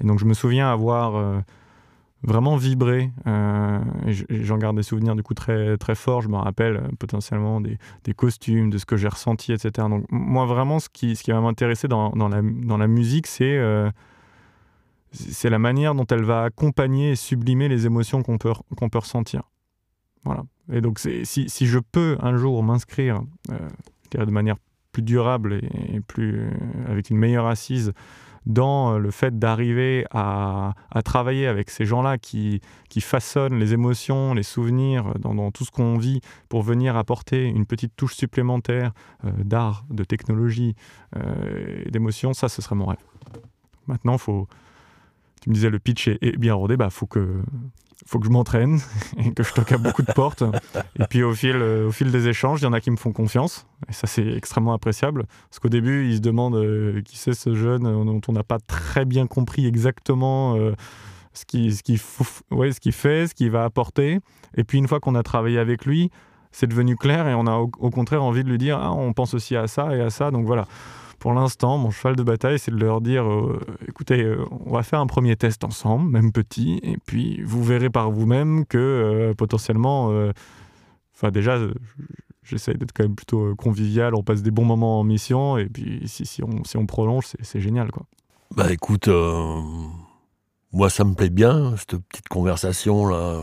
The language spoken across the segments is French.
Et donc je me souviens avoir euh, vraiment vibré. euh, j'en garde des souvenirs du coup très, très forts. Je me rappelle euh, potentiellement des, costumes, de ce que j'ai ressenti, etc. Donc moi vraiment, ce qui, va m'intéresser dans, la, musique, c'est c'est la manière dont elle va accompagner et sublimer les émotions qu'on peut, ressentir. Voilà. Et donc si, je peux un jour m'inscrire de manière plus durable et, plus, euh, avec une meilleure assise dans le fait d'arriver à, travailler avec ces gens-là qui, façonnent les émotions, les souvenirs dans, dans tout ce qu'on vit pour venir apporter une petite touche supplémentaire euh, d'art, de technologie, euh, d'émotion, ça, ce serait mon rêve. Maintenant, faut, tu me disais le pitch est, bien rodé, bah faut que faut que je m'entraîne et que je toque à beaucoup de portes. Et puis au fil, euh, au fil des échanges, il y en a qui me font confiance. Et ça, c'est extrêmement appréciable. Parce qu'au début, ils se demandent euh, qui c'est ce jeune euh, dont on n'a pas très bien compris exactement ce qu'il ce faut- ouais, ce fait, ce qu'il va apporter. Et puis une fois qu'on a travaillé avec lui, c'est devenu clair et on a au, au contraire envie de lui dire ah, on pense aussi à ça et à ça. Donc voilà. Pour l'instant, mon cheval de bataille, c'est de leur dire euh, écoutez, euh, on va faire un premier test ensemble, même petit, et puis vous verrez par vous-même que euh, potentiellement, enfin déjà, j'essaye d'être quand même plutôt convivial, on passe des bons moments en mission, et puis si, si, on, si on prolonge, c'est- génial. quoi. Bah écoute, moi ça me plaît bien, cette petite conversation là.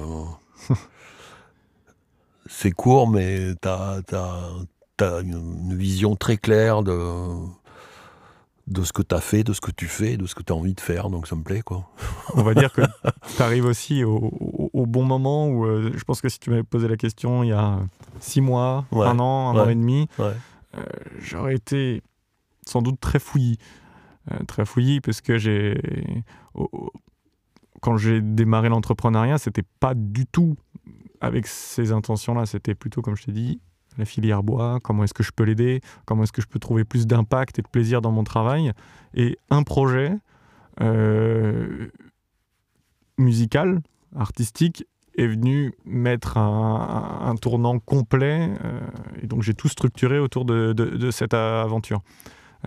C'est court, mais t'as as, une, une vision très claire de, de ce que t'as fait, de ce que tu fais, de ce que t'as envie de faire, donc ça me plaît quoi. On va dire que tu arrives aussi au, au- au bon moment où euh, je pense que si tu m'avais posé la question il y a six mois, Ouais, un an, un an et demi, ouais. euh, j'aurais été sans doute très fouillis. Euh, très fouillis parce que j'ai. quand j'ai démarré l'entrepreneuriat, c'était pas du tout avec ces intentions-là. C'était plutôt, comme je t'ai dit, la filière bois, comment est-ce que je peux l'aider, comment est-ce que je peux trouver plus d'impact et de plaisir dans mon travail. Et un projet euh, musical, artistique, est venu mettre un, tournant complet. euh, et donc j'ai tout structuré autour de cette aventure.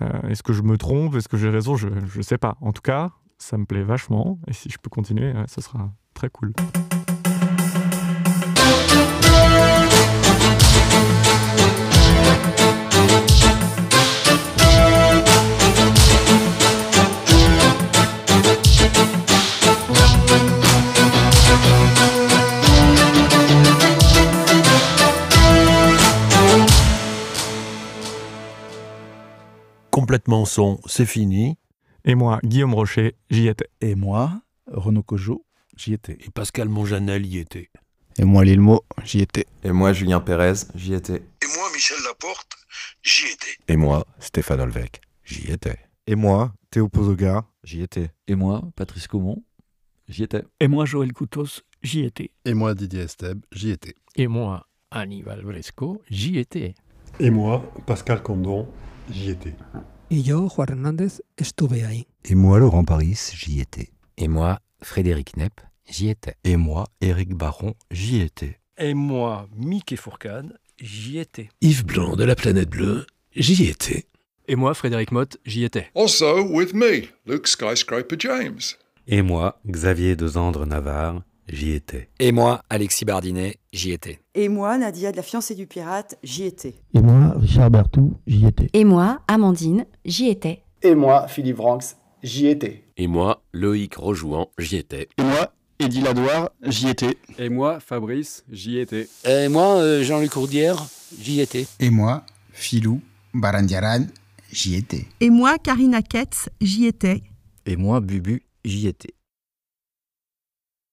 Euh, est-ce que je me trompe Est-ce que j'ai raison Je ne sais pas. En tout cas, ça me plaît vachement. Et si je peux continuer, ouais, ce sera très cool. Complètement son, c'est fini. Et moi, Guillaume Rocher, j'y étais. Et moi, Renaud Cojo, j'y étais. Et Pascal Monjanel y était. Et moi, Lilmo, j'y étais. Et moi, Julien Pérez, j'y étais. Et moi, Michel Laporte, j'y étais. Et moi, Stéphane Olvec, j'y étais. Et moi, Théo Pozoga, j'y étais. Et moi, Patrice Caumont, j'y étais. Et moi, Joël Coutos, j'y étais. Et moi, Didier Esteb, j'y étais. Et moi, Aníbal Bresco, j'y étais. Et moi, Pascal Condon, j'y étais. Yo, Juan Hernández, estuve ahí. Et moi, Laurent Paris, j'y étais. Et moi, Frédéric Nepp, j'y étais. Et moi, Éric Baron, j'y étais. Et moi, Mickey Fourcade, j'y étais. Yves Blanc de la Planète Bleue, j'y étais. Et moi, Frédéric Motte, j'y étais. Also with me, Luke Skyscraper James. Et moi, Xavier de Zandre Navarre, j'y étais. Et moi, Alexis Bardinet, j'y étais. Et moi, Nadia de la fiancée du pirate, j'y étais. Et moi, Richard Bertou, j'y étais. Et moi, Amandine, j'y étais. Et moi, Philippe Ranks, j'y étais. Et moi, Loïc Rojouan, j'y étais. Et moi, Eddie Ladoire, j'y étais. Et moi, Fabrice, j'y étais. Et moi, euh, Jean-Luc Courdière, j'y étais. Et moi, Philou Barandiaran, j'y étais. Et moi, Karina Ketz, j'y étais. Et moi, Bubu, j'y étais.